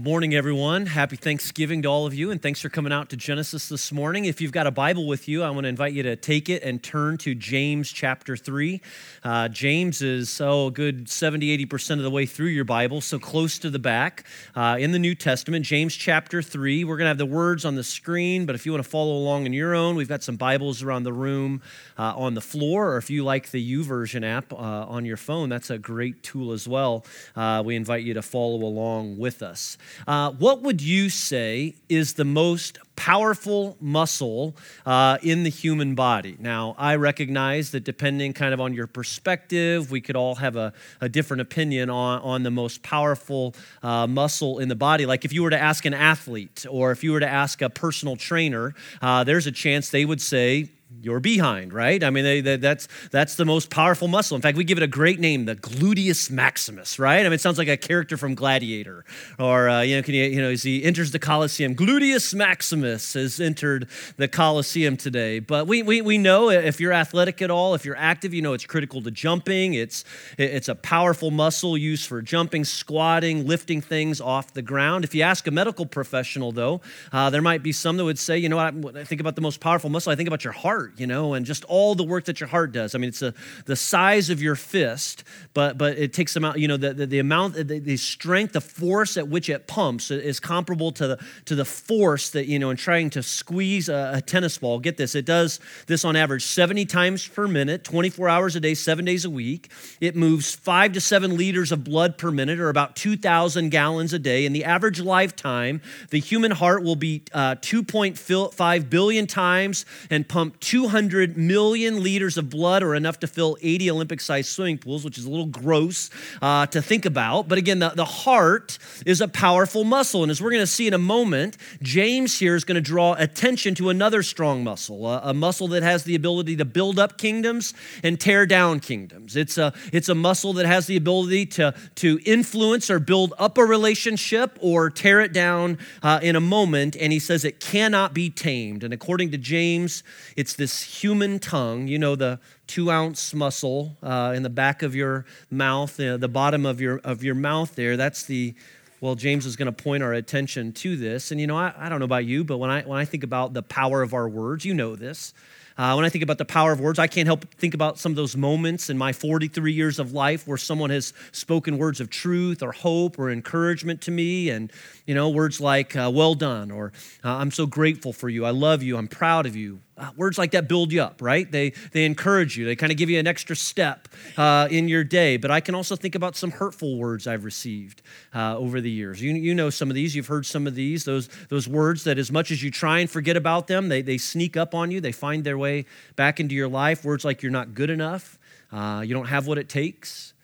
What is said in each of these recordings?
Morning, everyone. Happy Thanksgiving to all of you, and thanks for coming out to Genesis this morning. If you've got a Bible with you, I want to invite you to take it and turn to James chapter 3. Uh, James is, oh, a good 70, 80% of the way through your Bible, so close to the back uh, in the New Testament. James chapter 3. We're going to have the words on the screen, but if you want to follow along in your own, we've got some Bibles around the room uh, on the floor, or if you like the YouVersion app uh, on your phone, that's a great tool as well. Uh, we invite you to follow along with us. Uh, what would you say is the most powerful muscle uh, in the human body? Now, I recognize that depending kind of on your perspective, we could all have a, a different opinion on, on the most powerful uh, muscle in the body. Like if you were to ask an athlete or if you were to ask a personal trainer, uh, there's a chance they would say, your behind, right? I mean, they, they, that's, that's the most powerful muscle. In fact, we give it a great name, the gluteus maximus, right? I mean, it sounds like a character from Gladiator. Or, uh, you know, can you, you know, as he enters the Colosseum, gluteus maximus has entered the Colosseum today. But we, we, we know if you're athletic at all, if you're active, you know it's critical to jumping. It's, it's a powerful muscle used for jumping, squatting, lifting things off the ground. If you ask a medical professional, though, uh, there might be some that would say, you know, I, I think about the most powerful muscle, I think about your heart heart, you know, and just all the work that your heart does. I mean, it's a, the size of your fist, but but it takes amount, you know, the, the, the amount, the, the, strength, the force at which it pumps is comparable to the to the force that you know in trying to squeeze a, a tennis ball. Get this, it does this on average 70 times per minute, 24 hours a day, seven days a week. It moves five to seven liters of blood per minute, or about 2,000 gallons a day. In the average lifetime, the human heart will beat uh, 2.5 billion times and pump 200 million liters of blood, or enough to fill 80 Olympic sized swimming pools, which is a little gross uh, to think about. But again, the, the heart is a powerful muscle. And as we're going to see in a moment, James here is going to draw attention to another strong muscle, a, a muscle that has the ability to build up kingdoms and tear down kingdoms. It's a, it's a muscle that has the ability to, to influence or build up a relationship or tear it down uh, in a moment. And he says it cannot be tamed. And according to James, it's this human tongue, you know, the two ounce muscle uh, in the back of your mouth, uh, the bottom of your, of your mouth there. That's the, well, James is going to point our attention to this. And, you know, I, I don't know about you, but when I, when I think about the power of our words, you know this. Uh, when I think about the power of words, I can't help but think about some of those moments in my 43 years of life where someone has spoken words of truth or hope or encouragement to me. And, you know, words like, uh, well done, or uh, I'm so grateful for you, I love you, I'm proud of you, uh, words like that build you up, right? They, they encourage you. They kind of give you an extra step uh, in your day. But I can also think about some hurtful words I've received uh, over the years. You, you know some of these. You've heard some of these. Those, those words that, as much as you try and forget about them, they, they sneak up on you. They find their way back into your life. Words like you're not good enough, uh, you don't have what it takes,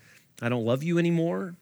I don't love you anymore,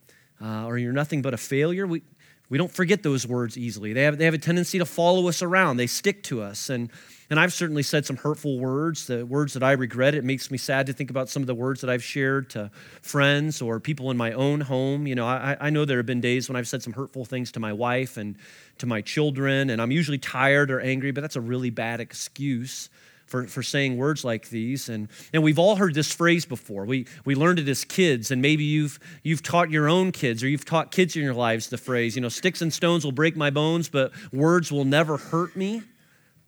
uh, or you're nothing but a failure. We, we don't forget those words easily. They have, they have a tendency to follow us around, they stick to us. And and I've certainly said some hurtful words, the words that I regret. It makes me sad to think about some of the words that I've shared to friends or people in my own home. You know, I, I know there have been days when I've said some hurtful things to my wife and to my children, and I'm usually tired or angry, but that's a really bad excuse. For, for saying words like these. And, and we've all heard this phrase before. We, we learned it as kids, and maybe you've, you've taught your own kids or you've taught kids in your lives the phrase, you know, sticks and stones will break my bones, but words will never hurt me.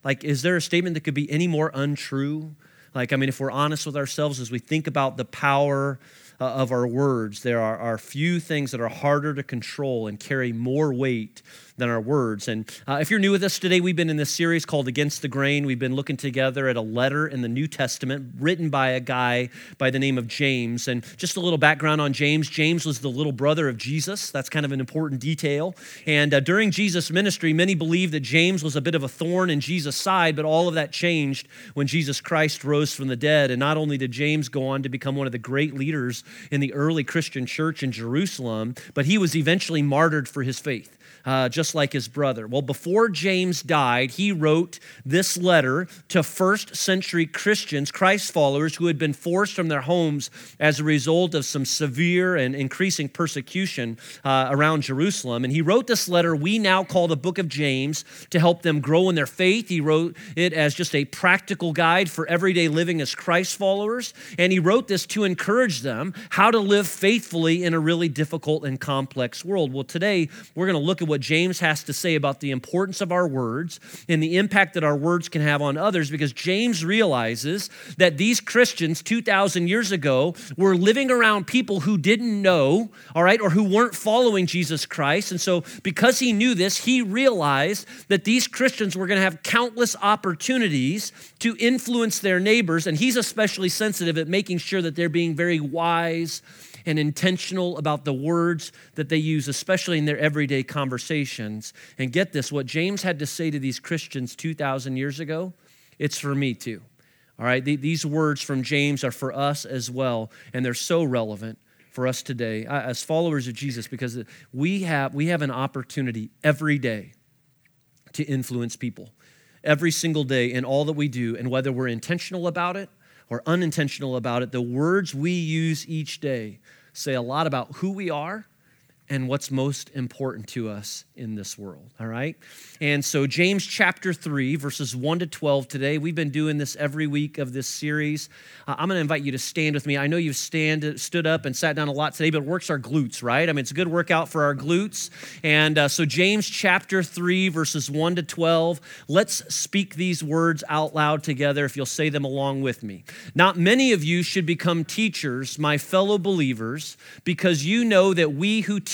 Like, is there a statement that could be any more untrue? Like, I mean, if we're honest with ourselves as we think about the power uh, of our words, there are, are few things that are harder to control and carry more weight than our words. And uh, if you're new with us today, we've been in this series called Against the Grain. We've been looking together at a letter in the New Testament written by a guy by the name of James. And just a little background on James James was the little brother of Jesus. That's kind of an important detail. And uh, during Jesus' ministry, many believe that James was a bit of a thorn in Jesus' side, but all of that changed when Jesus Christ rose from the dead. And not only did James go on to become one of the great leaders in the early Christian church in Jerusalem, but he was eventually martyred for his faith. Uh, just like his brother. Well, before James died, he wrote this letter to first century Christians, Christ followers, who had been forced from their homes as a result of some severe and increasing persecution uh, around Jerusalem. And he wrote this letter we now call the book of James to help them grow in their faith. He wrote it as just a practical guide for everyday living as Christ followers. And he wrote this to encourage them how to live faithfully in a really difficult and complex world. Well, today we're going to look at what James has to say about the importance of our words and the impact that our words can have on others because James realizes that these Christians 2,000 years ago were living around people who didn't know, all right, or who weren't following Jesus Christ. And so, because he knew this, he realized that these Christians were going to have countless opportunities to influence their neighbors. And he's especially sensitive at making sure that they're being very wise and intentional about the words that they use, especially in their everyday conversations. And get this what James had to say to these Christians 2,000 years ago, it's for me too. All right, these words from James are for us as well, and they're so relevant for us today uh, as followers of Jesus because we have, we have an opportunity every day to influence people. Every single day in all that we do, and whether we're intentional about it or unintentional about it, the words we use each day say a lot about who we are and what's most important to us in this world, all right? And so, James chapter 3, verses 1 to 12 today. We've been doing this every week of this series. Uh, I'm to invite you to stand with me. I know you've stand, stood up and sat down a lot today, but it works our glutes, right? I mean, it's a good workout for our glutes. And uh, so, James chapter 3, verses 1 to 12. Let's speak these words out loud together if you'll say them along with me. Not many of you should become teachers, my fellow believers, because you know that we who teach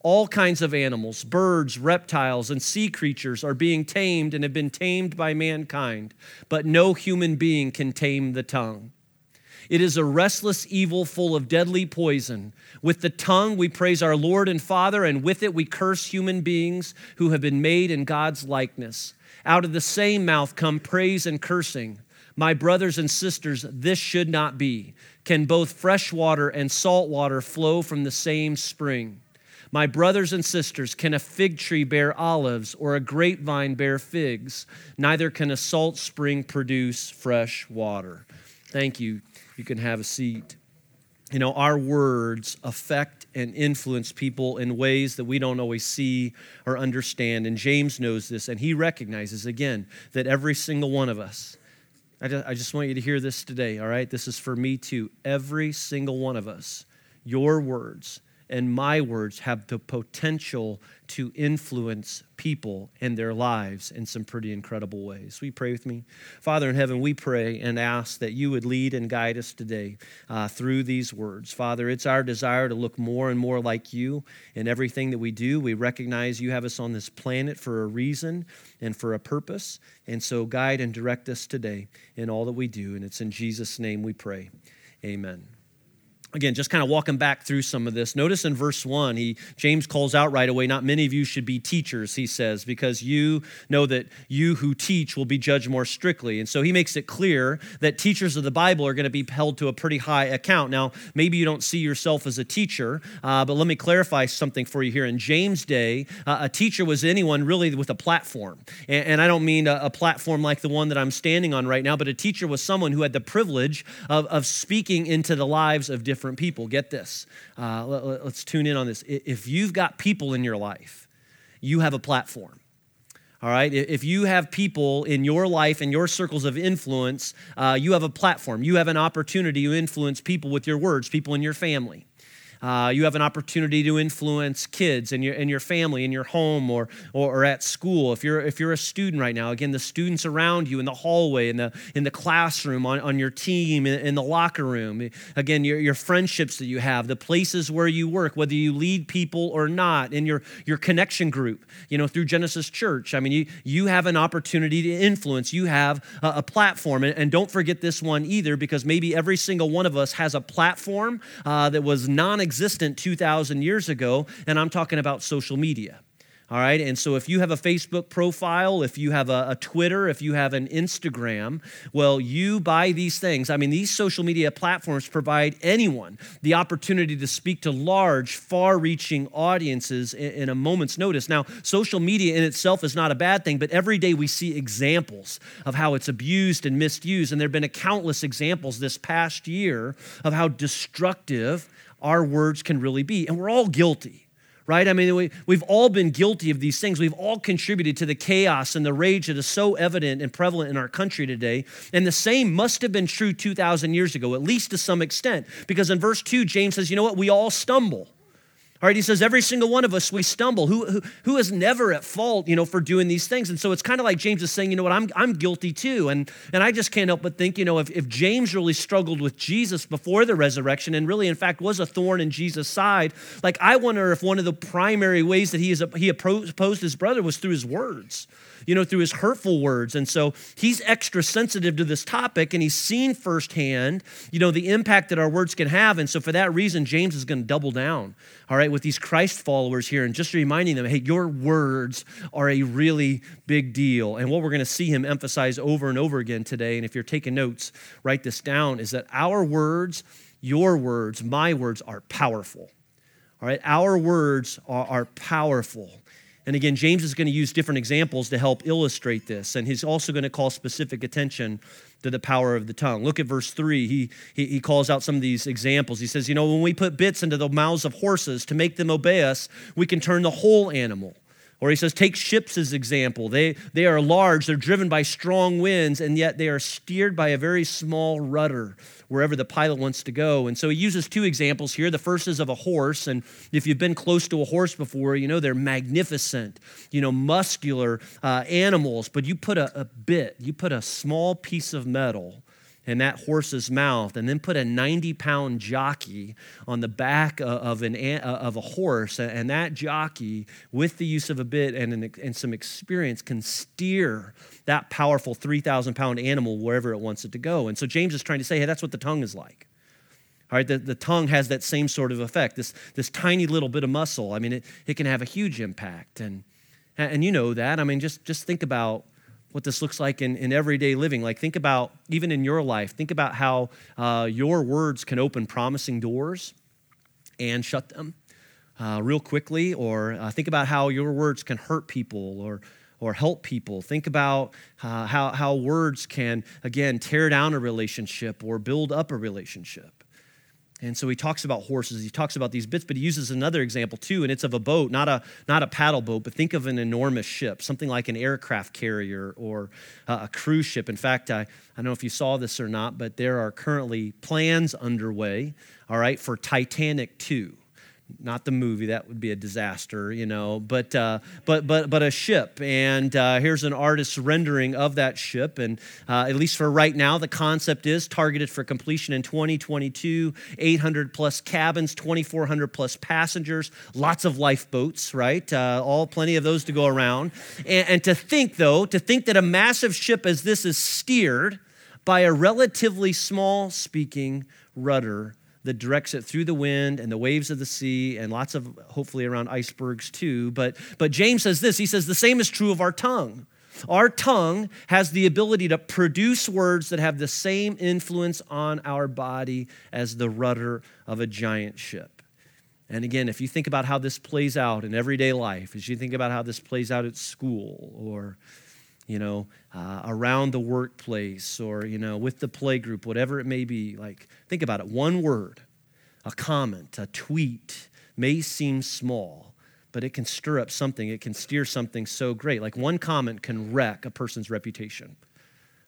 All kinds of animals, birds, reptiles, and sea creatures are being tamed and have been tamed by mankind, but no human being can tame the tongue. It is a restless evil full of deadly poison. With the tongue, we praise our Lord and Father, and with it, we curse human beings who have been made in God's likeness. Out of the same mouth come praise and cursing. My brothers and sisters, this should not be. Can both fresh water and salt water flow from the same spring? My brothers and sisters, can a fig tree bear olives or a grapevine bear figs? Neither can a salt spring produce fresh water. Thank you. You can have a seat. You know, our words affect and influence people in ways that we don't always see or understand. And James knows this, and he recognizes, again, that every single one of us, I just, I just want you to hear this today, all right? This is for me too. Every single one of us, your words, and my words have the potential to influence people and their lives in some pretty incredible ways. You pray with me? Father in heaven, we pray and ask that you would lead and guide us today uh, through these words. Father, it's our desire to look more and more like you in everything that we do. We recognize you have us on this planet for a reason and for a purpose. And so guide and direct us today in all that we do. And it's in Jesus' name we pray. Amen again just kind of walking back through some of this notice in verse 1 he james calls out right away not many of you should be teachers he says because you know that you who teach will be judged more strictly. And so he makes it clear that teachers of the bible are going to be held to a pretty high account. Now maybe you don't see yourself as a teacher uh, but let me clarify something for you here. In james day uh, a teacher was anyone really with a platform. And, and i don't mean a, a, platform like the one that i'm standing on right now but a teacher was someone who had the privilege of, of speaking into the lives of different different people. Get this. Uh, let, us tune in on this. If you've got people in your life, you have a platform. All right? If you have people in your life and your circles of influence, uh, you have a platform. You have an opportunity to influence people with your words, people in your family. Uh, you have an opportunity to influence kids and your, and your family in your home or, or, or, at school. If you're, if you're a student right now, again, the students around you in the hallway, in the, in the classroom, on, on your team, in, in the locker room. Again, your, your friendships that you have, the places where you work, whether you lead people or not, in your, your connection group, you know, through Genesis Church. I mean, you, you have an opportunity to influence. You have a, a platform. And, and, don't forget this one either, because maybe every single one of us has a platform uh, that was non existent 2,000 years ago, and I'm talking about social media. All right, and so if you have a Facebook profile, if you have a, a, Twitter, if you have an Instagram, well, you buy these things. I mean, these social media platforms provide anyone the opportunity to speak to large, far reaching audiences in, in a moment's notice. Now, social media in itself is not a bad thing, but every day we see examples of how it's abused and misused. And there have been a countless examples this past year of how destructive our words can really be. And we're all guilty right? I mean, we, we've all been guilty of these things. We've all contributed to the chaos and the rage that is so evident and prevalent in our country today. And the same must have been true 2,000 years ago, at least to some extent, because in verse 2, James says, you know what? We all stumble. All right, he says, every single one of us, we stumble. Who, who, who is never at fault, you know, for doing these things? And so it's kind of like James is saying, you know what, I'm, I'm guilty too. And, and I just can't help but think, you know, if, if James really struggled with Jesus before the resurrection and really, in fact, was a thorn in Jesus' side, like I wonder if one of the primary ways that he, is, he opposed his brother was through his words you know, through his hurtful words. And so he's extra sensitive to this topic and he's seen firsthand, you know, the impact that our words can have. And so for that reason, James is going to double down, all right, with these Christ followers here and just reminding them, hey, your words are a really big deal. And what we're going to see him emphasize over and over again today, and if you're taking notes, write this down, is that our words, your words, my words are powerful. All right, our words are, are powerful. And again, James is going to use different examples to help illustrate this. And he's also going to call specific attention to the power of the tongue. Look at verse 3. He, he, he, calls out some of these examples. He says, You know, when we put bits into the mouths of horses to make them obey us, we can turn the whole animal. Or he says, Take ships as example. They, they are large, they're driven by strong winds, and yet they are steered by a very small rudder wherever the pilot wants to go. And so he uses two examples here. The first is of a horse. And if you've been close to a horse before, you know they're magnificent, you know, muscular uh, animals. But you put a, a bit, you put a small piece of metal in that horse's mouth and then put a 90 pound jockey on the back of, an, of a horse and that jockey with the use of a bit and, an, and some experience can steer that powerful 3,000 pound animal wherever it wants it to go. And so James is trying to say, hey, that's what the tongue is like. All right, the, the tongue has that same sort of effect, this, this tiny little bit of muscle. I mean, it, it can have a huge impact. And, and you know that. I mean, just, just think about what this looks like in, in everyday living. Like, think about, even in your life, think about how uh, your words can open promising doors and shut them uh, real quickly, or uh, think about how your words can hurt people or, or help people. Think about uh, how, how words can, again, tear down a relationship or build up a relationship. And so he talks about horses, he talks about these bits, but he uses another example too, and it's of a boat, not a, not a paddle boat, but think of an enormous ship, something like an aircraft carrier or uh, a cruise ship. In fact, I, I don't know if you saw this or not, but there are currently plans underway, all right, for Titanic 2 not the movie that would be a disaster you know but uh, but but but a ship. And uh, here's an artist's rendering of that ship. And uh, at least for right now the concept is targeted for completion in 2022 800 plus cabins 2400 plus passengers lots of lifeboats right? Uh, all plenty of those to go around. And, and to think though to think that a massive ship as this is steered by a relatively small speaking rudder that directs it through the wind and the waves of the sea and lots of hopefully around icebergs too. But, but James says this he says, the same is true of our tongue. Our tongue has the ability to produce words that have the same influence on our body as the rudder of a giant ship. And again, if you think about how this plays out in everyday life, as you think about how this plays out at school or you know, uh, around the workplace or, you know, with the play group, whatever it may be. Like, think about it. One word, a comment, a tweet may seem small, but it can stir up something. It can steer something so great. Like, one comment can wreck a person's reputation.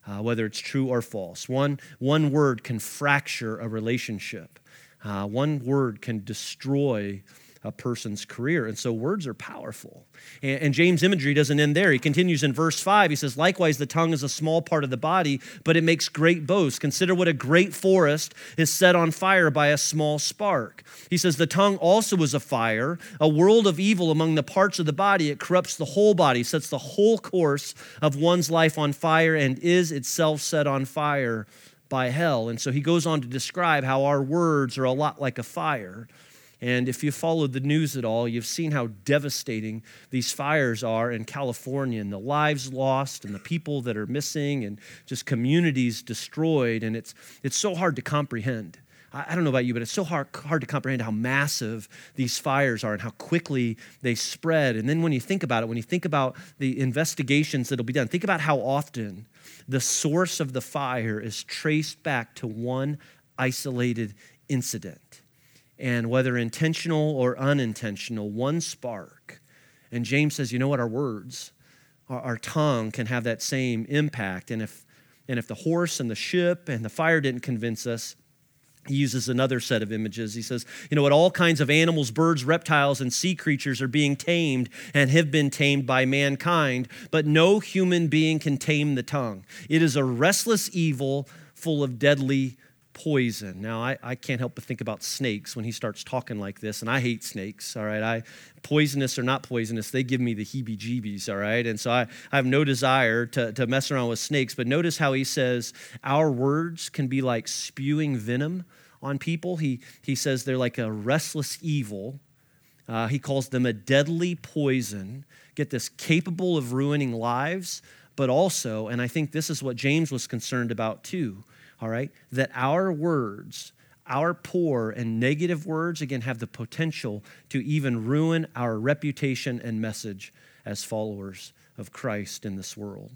Uh, whether it's true or false. One, one word can fracture a relationship. Uh, one word can destroy a person's career. And so words are powerful. And, and, James' imagery doesn't end there. He continues in verse 5. He says, Likewise, the tongue is a small part of the body, but it makes great boasts. Consider what a great forest is set on fire by a small spark. He says, The tongue also is a fire, a world of evil among the parts of the body. It corrupts the whole body, sets the whole course of one's life on fire, and is itself set on fire by hell. And so he goes on to describe how our words are a lot like a fire. And if you followed the news at all, you've seen how devastating these fires are in California and the lives lost and the people that are missing and just communities destroyed. And it's, it's so hard to comprehend. I don't know about you, but it's so hard, hard to comprehend how massive these fires are and how quickly they spread. And then when you think about it, when you think about the investigations that'll be done, think about how often the source of the fire is traced back to one isolated incident and whether intentional or unintentional, one spark. And James says, you know what, our words, our, our, tongue can have that same impact. And if, and if the horse and the ship and the fire didn't convince us, he uses another set of images. He says, you know what, all kinds of animals, birds, reptiles, and sea creatures are being tamed and have been tamed by mankind, but no human being can tame the tongue. It is a restless evil full of deadly poison. Now, I, I can't help but think about snakes when he starts talking like this, and I hate snakes, all right? I poisonous or not poisonous, they give me the heebie jeebies, all right? And so I, I have no desire to, to mess around with snakes, but notice how he says our words can be like spewing venom on people. He, he says they're like a restless evil. Uh, he calls them a deadly poison. Get this, capable of ruining lives, but also, and I think this is what James was concerned about too all right? That our words, our poor and negative words, again, have the potential to even ruin our reputation and message as followers of Christ in this world.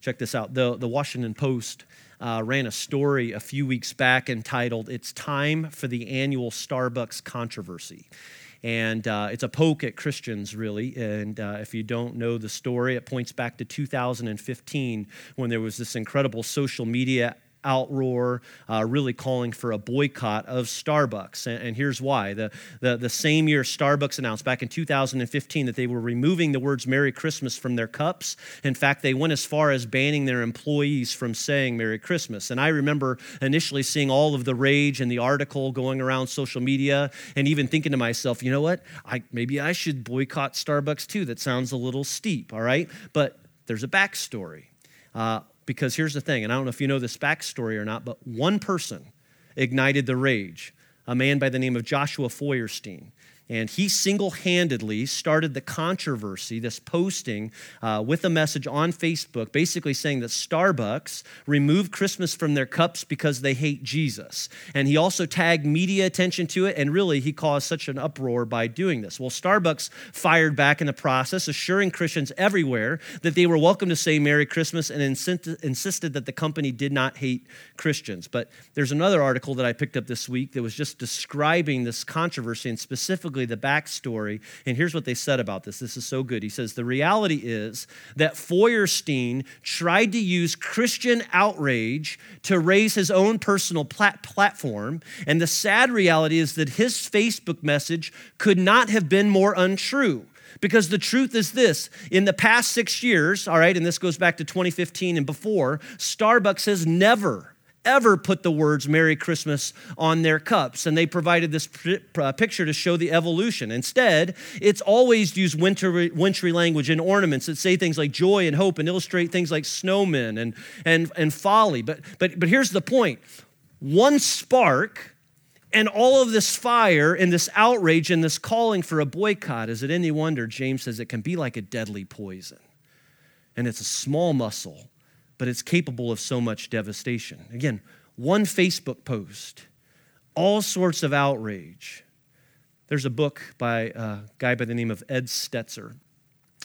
Check this out. The, the Washington Post uh, ran a story a few weeks back entitled, It's Time for the Annual Starbucks Controversy. And uh, it's a poke at Christians, really. And uh, if you don't know the story, it points back to 2015 when there was this incredible social media outroar, uh, really calling for a boycott of Starbucks. And, and, here's why. The, the, the same year, Starbucks announced back in 2015 that they were removing the words Merry Christmas from their cups. In fact, they went as far as banning their employees from saying Merry Christmas. And I remember initially seeing all of the rage and the article going around social media and even thinking to myself, you know what? I, maybe I should boycott Starbucks too. That sounds a little steep, all right? But there's a backstory. Uh, because here's the thing, and I don't know if you know this backstory or not, but one person ignited the rage, a man by the name of Joshua Feuerstein. And he single handedly started the controversy, this posting uh, with a message on Facebook, basically saying that Starbucks removed Christmas from their cups because they hate Jesus. And he also tagged media attention to it, and really, he caused such an uproar by doing this. Well, Starbucks fired back in the process, assuring Christians everywhere that they were welcome to say Merry Christmas and insisted that the company did not hate Christians. But there's another article that I picked up this week that was just describing this controversy and specifically basically the backstory. And here's what they said about this. This is so good. He says, The reality is that Feuerstein tried to use Christian outrage to raise his own personal plat- platform. And the sad reality is that his Facebook message could not have been more untrue. Because the truth is this in the past six years, all right, and this goes back to 2015 and before, Starbucks has never ever put the words Merry Christmas on their cups. And they provided this uh, picture to show the evolution. Instead, it's always used wintry, wintry language and ornaments that say things like joy and hope and illustrate things like snowmen and, and, and folly. But, but, but here's the point one spark and all of this fire and this outrage and this calling for a boycott, is it any wonder James says it can be like a deadly poison? And it's a small muscle but it's capable of so much devastation. Again, one Facebook post, all sorts of outrage. There's a book by a guy by the name of Ed Stetzer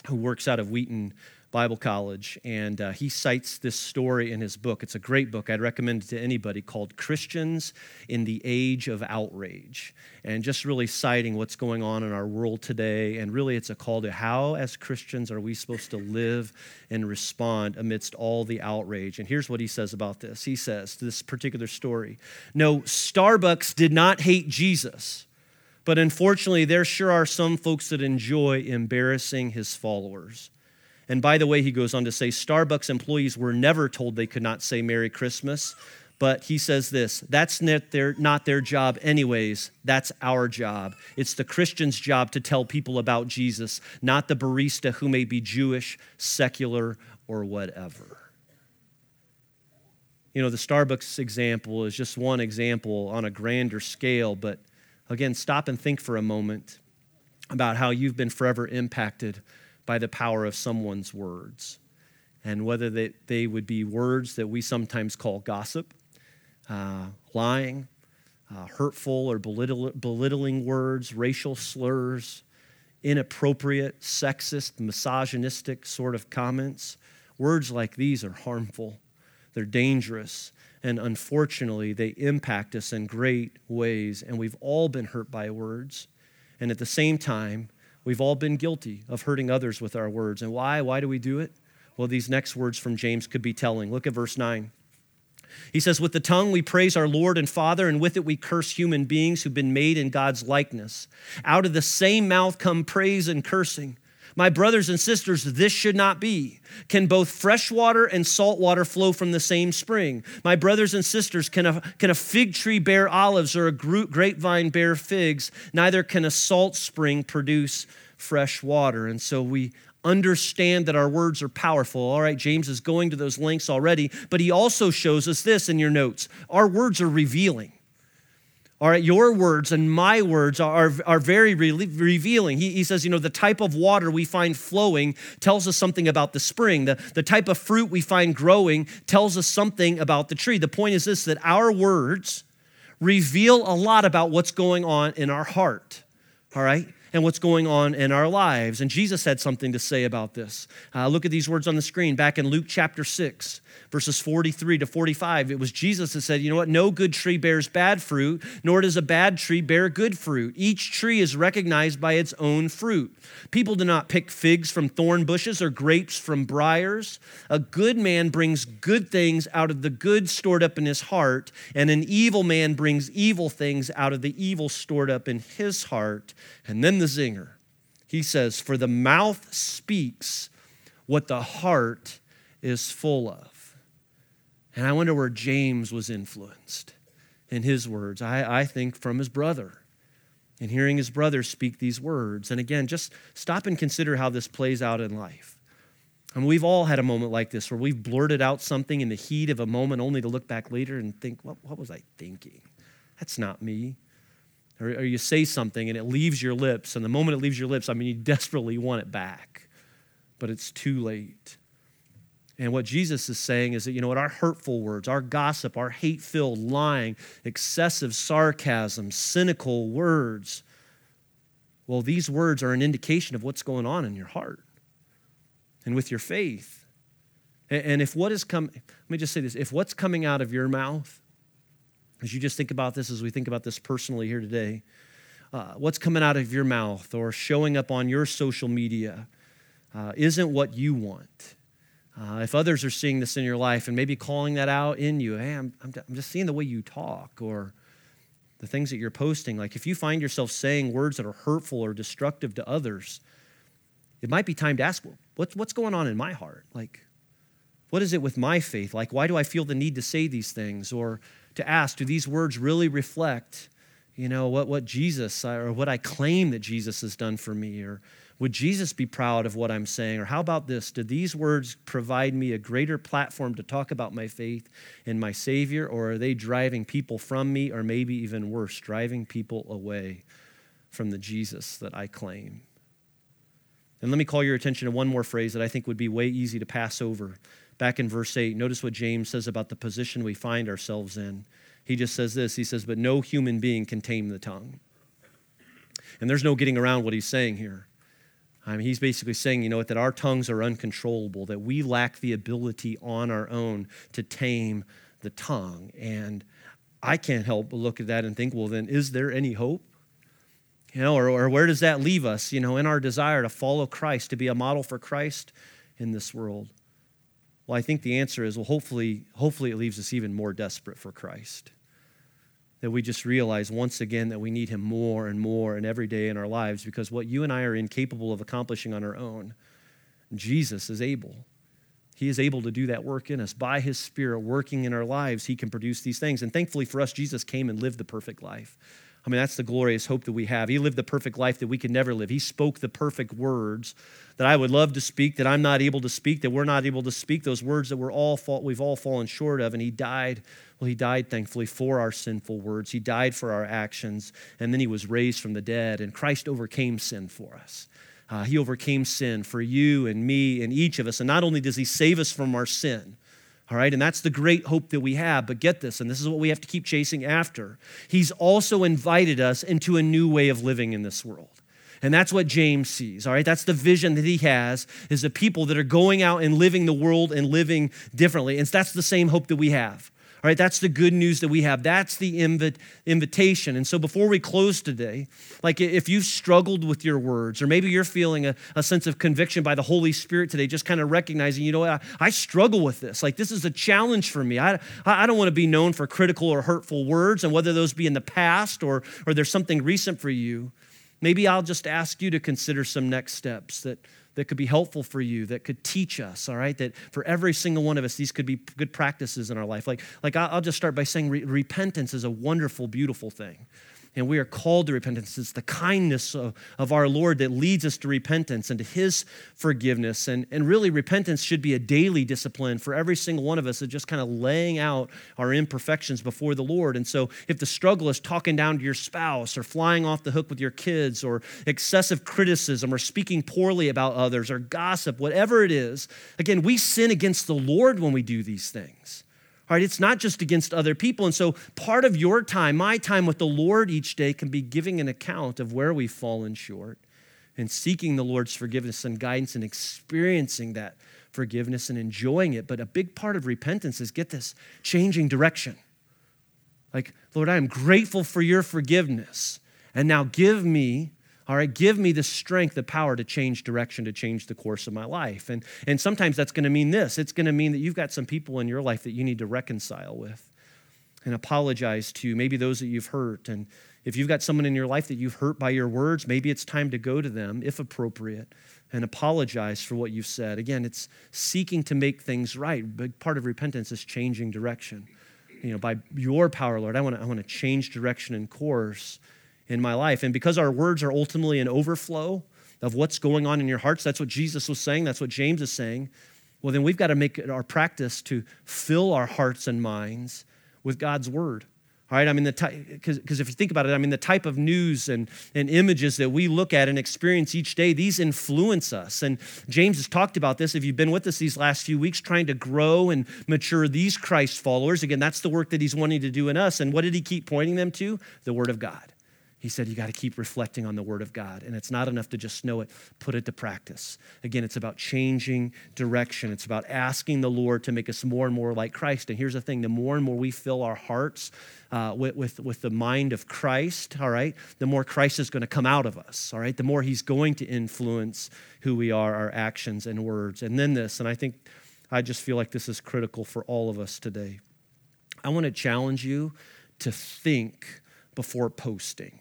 who works out of Wheaton Bible College, and uh, he cites this story in his book. It's a great book. I'd recommend it to anybody called Christians in the Age of Outrage. And just really citing what's going on in our world today. And really, it's a call to how, as Christians, are we supposed to live and respond amidst all the outrage. And here's what he says about this he says, this particular story No, Starbucks did not hate Jesus. But unfortunately, there sure are some folks that enjoy embarrassing his followers. And by the way, he goes on to say Starbucks employees were never told they could not say Merry Christmas. But he says this that's not their, not their job, anyways. That's our job. It's the Christian's job to tell people about Jesus, not the barista who may be Jewish, secular, or whatever. You know, the Starbucks example is just one example on a grander scale, but again, stop and think for a moment about how you've been forever impacted by the power of someone's words. And whether they, they would be words that we sometimes call gossip, uh, lying, uh, hurtful or belittling words, racial slurs, inappropriate, sexist, misogynistic sort of comments. Words like these are harmful, they're dangerous, and unfortunately, they impact us in great ways. And we've all been hurt by words. And at the same time, We've all been guilty of hurting others with our words. And why? Why do we do it? Well, these next words from James could be telling. Look at verse 9. He says, With the tongue we praise our Lord and Father, and with it we curse human beings who've been made in God's likeness. Out of the same mouth come praise and cursing. My brothers and sisters, this should not be. Can both fresh water and salt water flow from the same spring? My brothers and sisters, can a, can a fig tree bear olives or a grapevine bear figs? Neither can a salt spring produce fresh water. And so we understand that our words are powerful. All right, James is going to those lengths already, but he also shows us this in your notes our words are revealing. All right, your words and my words are, are very re- revealing. He, he says, you know, the type of water we find flowing tells us something about the spring. The, the type of fruit we find growing tells us something about the tree. The point is this that our words reveal a lot about what's going on in our heart. All right? and what's going on in our lives. And Jesus had something to say about this. Uh, look at these words on the screen back in Luke chapter 6 verses 43 to 45. It was Jesus that said, You know what? No good tree bears bad fruit, nor does a bad tree bear good fruit. Each tree is recognized by its own fruit. People do not pick figs from thorn bushes or grapes from briars. A good man brings good things out of the good stored up in his heart, and an evil man brings evil things out of the evil stored up in his heart. And then the zinger. He says, For the mouth speaks what the heart is full of. And I wonder where James was influenced in his words. I, I think from his brother and hearing his brother speak these words. And again, just stop and consider how this plays out in life. I mean, we've all had a moment like this where we've blurted out something in the heat of a moment only to look back later and think, what, what was I thinking? That's not me. Or, or you say something and it leaves your lips, and the moment it leaves your lips, I mean, you desperately want it back, but it's too late. And what Jesus is saying is that, you know what, our hurtful words, our gossip, our hate filled, lying, excessive sarcasm, cynical words, well, these words are an indication of what's going on in your heart and with your faith. And if what is coming, let me just say this if what's coming out of your mouth, as you just think about this, as we think about this personally here today, uh, what's coming out of your mouth or showing up on your social media uh, isn't what you want uh, if others are seeing this in your life and maybe calling that out in you, hey, I'm, I'm, I'm just seeing the way you talk or the things that you're posting. Like if you find yourself saying words that are hurtful or destructive to others, it might be time to ask, well, what's, what's going on in my heart? Like, what is it with my faith? Like, why do I feel the need to say these things? Or to ask, do these words really reflect, you know, what, what Jesus or what I claim that Jesus has done for me? Or would Jesus be proud of what I'm saying? Or how about this? Do these words provide me a greater platform to talk about my faith in my Savior? Or are they driving people from me, or maybe even worse, driving people away from the Jesus that I claim? And let me call your attention to one more phrase that I think would be way easy to pass over. Back in verse 8, notice what James says about the position we find ourselves in. He just says this He says, But no human being can tame the tongue. And there's no getting around what he's saying here. I mean, he's basically saying, you know that our tongues are uncontrollable, that we lack the ability on our own to tame the tongue. And I can't help but look at that and think, well, then, is there any hope? You know, or, or where does that leave us, you know, in our desire to follow Christ, to be a model for Christ in this world? Well, I think the answer is, well, hopefully, hopefully it leaves us even more desperate for Christ that we just realize once again that we need Him more and more and every day in our lives because what you and I are incapable of accomplishing on our own, Jesus is able. He is able to do that work in us. By His Spirit working in our lives, He can produce these things. And thankfully for us, Jesus came and lived the perfect life. I mean, that's the glorious hope that we have. He lived the perfect life that we could never live. He spoke the perfect words that I would love to speak, that I'm not able to speak, that we're not able to speak, those words that we're all we've all fallen short of. And He died well, he died, thankfully, for our sinful words. He died for our actions, and then he was raised from the dead, and Christ overcame sin for us. Uh, he overcame sin for you and me and each of us. And not only does he save us from our sin, all right, and that's the great hope that we have, but get this, and this is what we have to keep chasing after. He's also invited us into a new way of living in this world. And that's what James sees, all right? That's the vision that he has is the people that are going out and living the world and living differently. And that's the same hope that we have. All right, that's the good news that we have. That's the invi- invitation. And so before we close today, like if you've struggled with your words, or maybe you're feeling a, a sense of conviction by the Holy Spirit today, just kind of recognizing, you know, I, I struggle with this. Like this is a challenge for me. I, I don't want to be known for critical or hurtful words, and whether those be in the past or, or there's something recent for you, maybe I'll just ask you to consider some next steps that that could be helpful for you, that could teach us, all right? That for every single one of us, these could be good practices in our life. Like, like I'll just start by saying re- repentance is a wonderful, beautiful thing and we are called to repentance. It's the kindness of, of our Lord that leads us to repentance and to His forgiveness. And, and really, repentance should be a daily discipline for every single one of us of just kind of laying out our imperfections before the Lord. And so, if the struggle is talking down to your spouse or flying off the hook with your kids or excessive criticism or speaking poorly about others or gossip, whatever it is, again, we sin against the Lord when we do these things. All right, it's not just against other people. And so part of your time, my time with the Lord each day, can be giving an account of where we've fallen short and seeking the Lord's forgiveness and guidance and experiencing that forgiveness and enjoying it. But a big part of repentance is get this changing direction. Like, Lord, I am grateful for your forgiveness. And now give me all right, give me the strength, the power to change direction, to change the course of my life. And, and sometimes that's going to mean this it's going to mean that you've got some people in your life that you need to reconcile with and apologize to, maybe those that you've hurt. And if you've got someone in your life that you've hurt by your words, maybe it's time to go to them, if appropriate, and apologize for what you've said. Again, it's seeking to make things right. Big part of repentance is changing direction. You know, by your power, Lord, I want to I want to change direction and course in my life. And because our words are ultimately an overflow of what's going on in your hearts, that's what Jesus was saying, that's what James is saying. Well, then we've got to make it our practice to fill our hearts and minds with God's word. All right, I mean, because if you think about it, I mean, the type of news and, and images that we look at and experience each day, these influence us. And James has talked about this. If you've been with us these last few weeks, trying to grow and mature these Christ followers, again, that's the work that he's wanting to do in us. And what did he keep pointing them to? The Word of God. He said, You got to keep reflecting on the Word of God. And it's not enough to just know it, put it to practice. Again, it's about changing direction. It's about asking the Lord to make us more and more like Christ. And here's the thing the more and more we fill our hearts uh, with, with, with the mind of Christ, all right, the more Christ is going to come out of us, all right, the more He's going to influence who we are, our actions and words. And then this, and I think I just feel like this is critical for all of us today. I want to challenge you to think before posting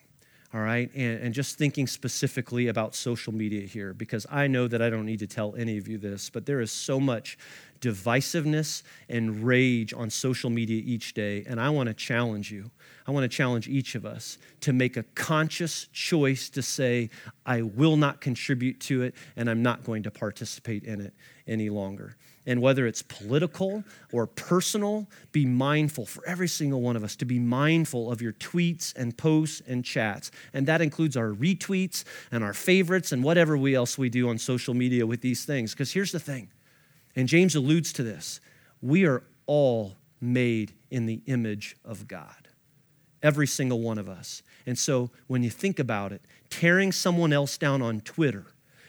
all right? And, and, just thinking specifically about social media here, because I know that I don't need to tell any of you this, but there is so much divisiveness and rage on social media each day. And I want to challenge you. I want to challenge each of us to make a conscious choice to say, I will not contribute to it and I'm not going to participate in it any longer. And whether it's political or personal, be mindful for every single one of us to be mindful of your tweets and posts and chats. And that includes our retweets and our favorites and whatever we else we do on social media with these things. Because here's the thing, and James alludes to this we are all made in the image of God, every single one of us. And so when you think about it, tearing someone else down on Twitter,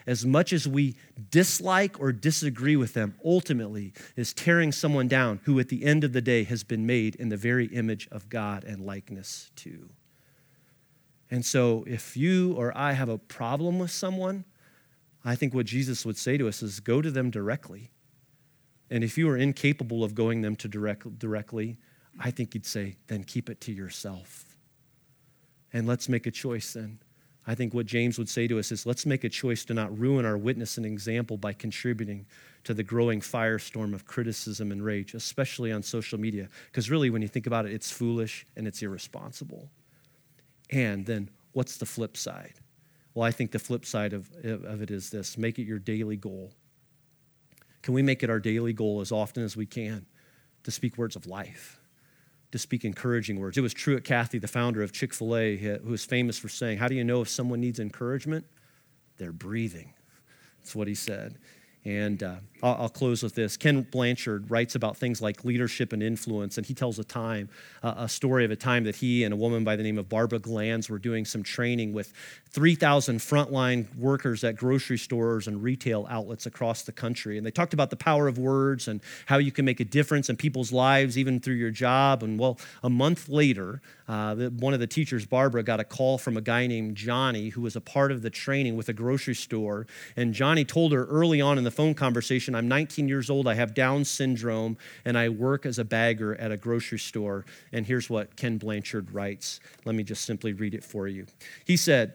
as much as we dislike or disagree with them, ultimately is tearing someone down who, at the end of the day, has been made in the very image of God and likeness too. And so, if you or I have a problem with someone, I think what Jesus would say to us is go to them directly. And if you are incapable of going them to direct, directly, I think he'd say, then keep it to yourself. And let's make a choice then. I think what James would say to us is let's make a choice to not ruin our witness and example by contributing to the growing firestorm of criticism and rage, especially on social media. Because really, when you think about it, it's foolish and it's irresponsible. And then what's the flip side? Well, I think the flip side of, of it is this make it your daily goal. Can we make it our daily goal as often as we can to speak words of life? To speak encouraging words. It was Truett Cathy, the founder of Chick fil A, who was famous for saying, How do you know if someone needs encouragement? They're breathing. That's what he said. And uh, I'll, I'll, close with this. Ken Blanchard writes about things like leadership and influence, and he tells a time, uh, a story of a time that he and a woman by the name of Barbara Glanz were doing some training with 3,000 frontline workers at grocery stores and retail outlets across the country. And they talked about the power of words and how you can make a difference in people's lives, even through your job. And well, a month later, uh, one of the teachers, Barbara, got a call from a guy named Johnny who was a part of the training with a grocery store. And Johnny told her early on in the phone conversation, I'm 19 years old, I have Down syndrome, and I work as a bagger at a grocery store. And here's what Ken Blanchard writes. Let me just simply read it for you. He said,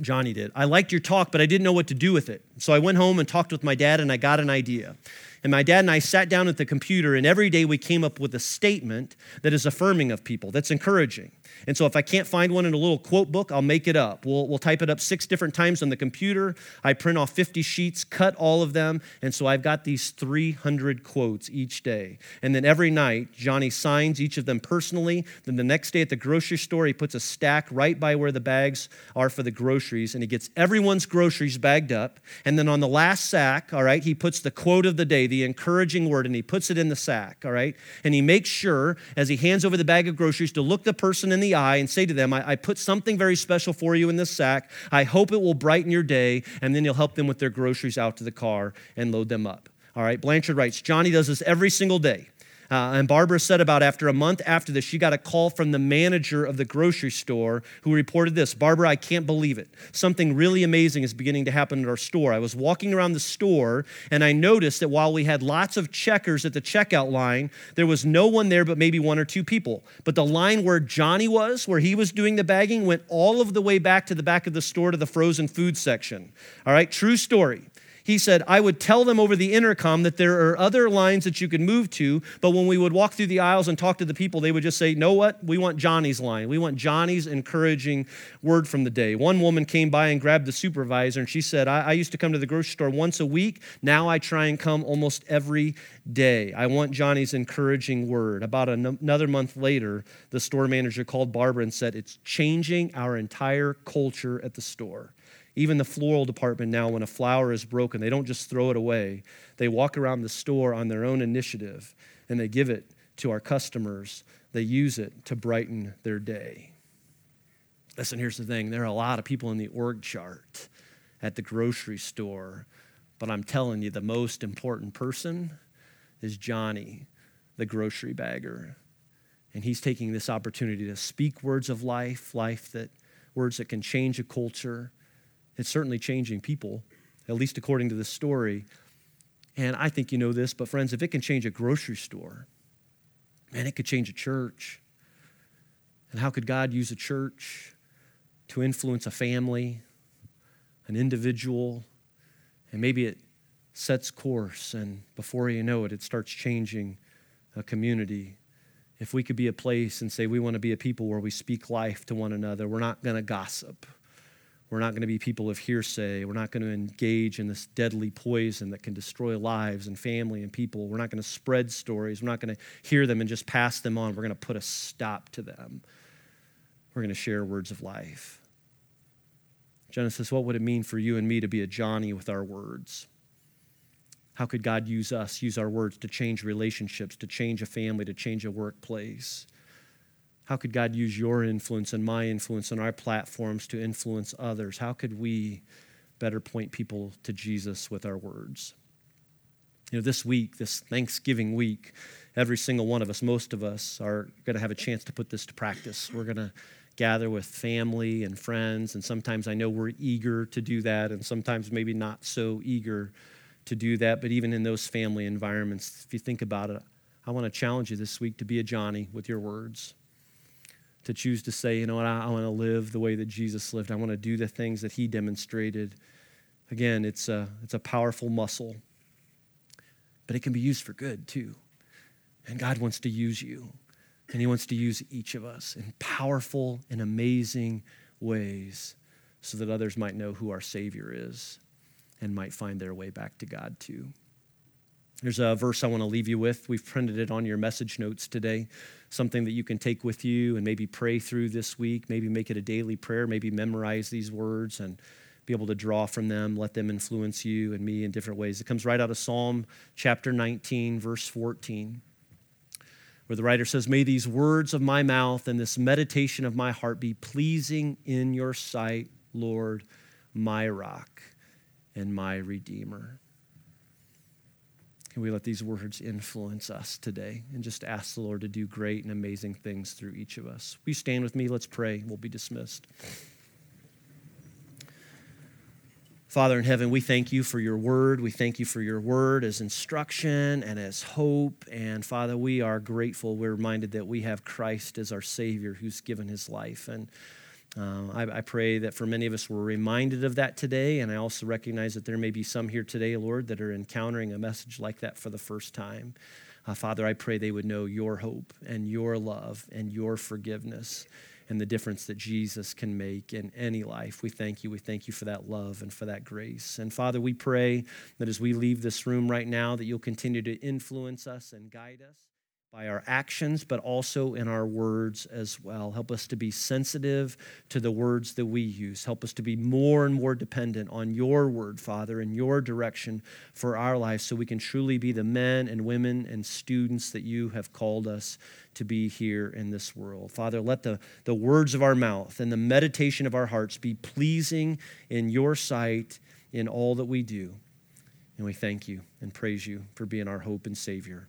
Johnny did. I liked your talk, but I didn't know what to do with it. So I went home and talked with my dad, and I got an idea. And my dad and I sat down at the computer, and every day we came up with a statement that is affirming of people, that's encouraging. And so if I can't find one in a little quote book, I'll make it up. We'll, we'll type it up six different times on the computer. I print off 50 sheets, cut all of them. And so I've got these 300 quotes each day. And then every night, Johnny signs each of them personally. Then the next day at the grocery store, he puts a stack right by where the bags are for the groceries. And he gets everyone's groceries bagged up. And then on the last sack, all right, he puts the quote of the day, the encouraging word, and he puts it in the sack, all right? And he makes sure, as he hands over the bag of groceries, to look the person in the eye and say to them, I, I put something very special for you in this sack. I hope it will brighten your day. And then you'll help them with their groceries out to the car and load them up. All right, Blanchard writes Johnny does this every single day. Uh, and Barbara said about after a month after this, she got a call from the manager of the grocery store who reported this Barbara, I can't believe it. Something really amazing is beginning to happen at our store. I was walking around the store and I noticed that while we had lots of checkers at the checkout line, there was no one there but maybe one or two people. But the line where Johnny was, where he was doing the bagging, went all of the way back to the back of the store to the frozen food section. All right, true story he said, I would tell them over the intercom that there are other lines that you could move to, but when we would walk through the aisles and talk to the people, they would just say, Know what? We want Johnny's line. We want Johnny's encouraging word from the day. One woman came by and grabbed the supervisor, and she said, I, I used to come to the grocery store once a week. Now I try and come almost every day. I want Johnny's encouraging word. About another month later, the store manager called Barbara and said, It's changing our entire culture at the store. Even the floral department now, when a flower is broken, they don't just throw it away. They walk around the store on their own initiative and they give it to our customers. They use it to brighten their day. Listen, here's the thing there are a lot of people in the org chart at the grocery store, but I'm telling you, the most important person is Johnny, the grocery bagger. And he's taking this opportunity to speak words of life, life that words that can change a culture, it's certainly changing people, at least according to the story. And I think you know this, but friends, if it can change a grocery store, man, it could change a church. And how could God use a church to influence a family, an individual, and maybe it sets course, and before you know it, it starts changing a community. If we could be a place and say we want to be a people where we speak life to one another, we're not going to gossip. We're not going to be people of hearsay. We're not going to engage in this deadly poison that can destroy lives and family and people. We're not going to spread stories. We're not going to hear them and just pass them on. We're going to put a stop to them. We're going to share words of life. Genesis, what would it mean for you and me to be a Johnny with our words? How could God use us, use our words to change relationships, to change a family, to change a workplace? How could God use your influence and my influence and our platforms to influence others? How could we better point people to Jesus with our words. You know, this week, this Thanksgiving week, every single one of us, most of us, are going to have a chance to put this to practice. We're going to gather with family and friends, and sometimes I know we're eager to do that, and sometimes maybe not so eager to do that. But even in those family environments, if you think about it, I want to challenge you this week to be a Johnny with your words. To choose to say, you know what, I, I want to live the way that Jesus lived. I want to do the things that he demonstrated. Again, it's a, it's a powerful muscle, but it can be used for good too. And God wants to use you, and He wants to use each of us in powerful and amazing ways so that others might know who our Savior is and might find their way back to God too. There's a verse I want to leave you with. We've printed it on your message notes today. Something that you can take with you and maybe pray through this week, maybe make it a daily prayer, maybe memorize these words and be able to draw from them, let them influence you and me in different ways. It comes right out of Psalm chapter 19, verse 14, where the writer says, May these words of my mouth and this meditation of my heart be pleasing in your sight, Lord, my rock and my redeemer. Can we let these words influence us today and just ask the Lord to do great and amazing things through each of us? You stand with me? Let's pray. We'll be dismissed. Father in heaven, we thank you for your word. We thank you for your word as instruction and as hope. And Father, we are grateful. We're reminded that we have Christ as our Savior who's given his life. And uh, I, I, pray that for many of us, we're reminded of that today. And I also recognize that there may be some here today, Lord, that are encountering a message like that for the first time. Uh, Father, I pray they would know your hope and your love and your forgiveness and the difference that Jesus can make in any life. We thank you. We thank you for that love and for that grace. And Father, we pray that as we leave this room right now, that you'll continue to influence us and guide us by our actions, but also in our words as well. Help us to be sensitive to the words that we use. Help us to be more and more dependent on your word, Father, and your direction for our lives so we can truly be the men and women and students that you have called us to be here in this world. Father, let the, the words of our mouth and the meditation of our hearts be pleasing in your sight in all that we do. And we thank you and praise you for being our hope and Savior.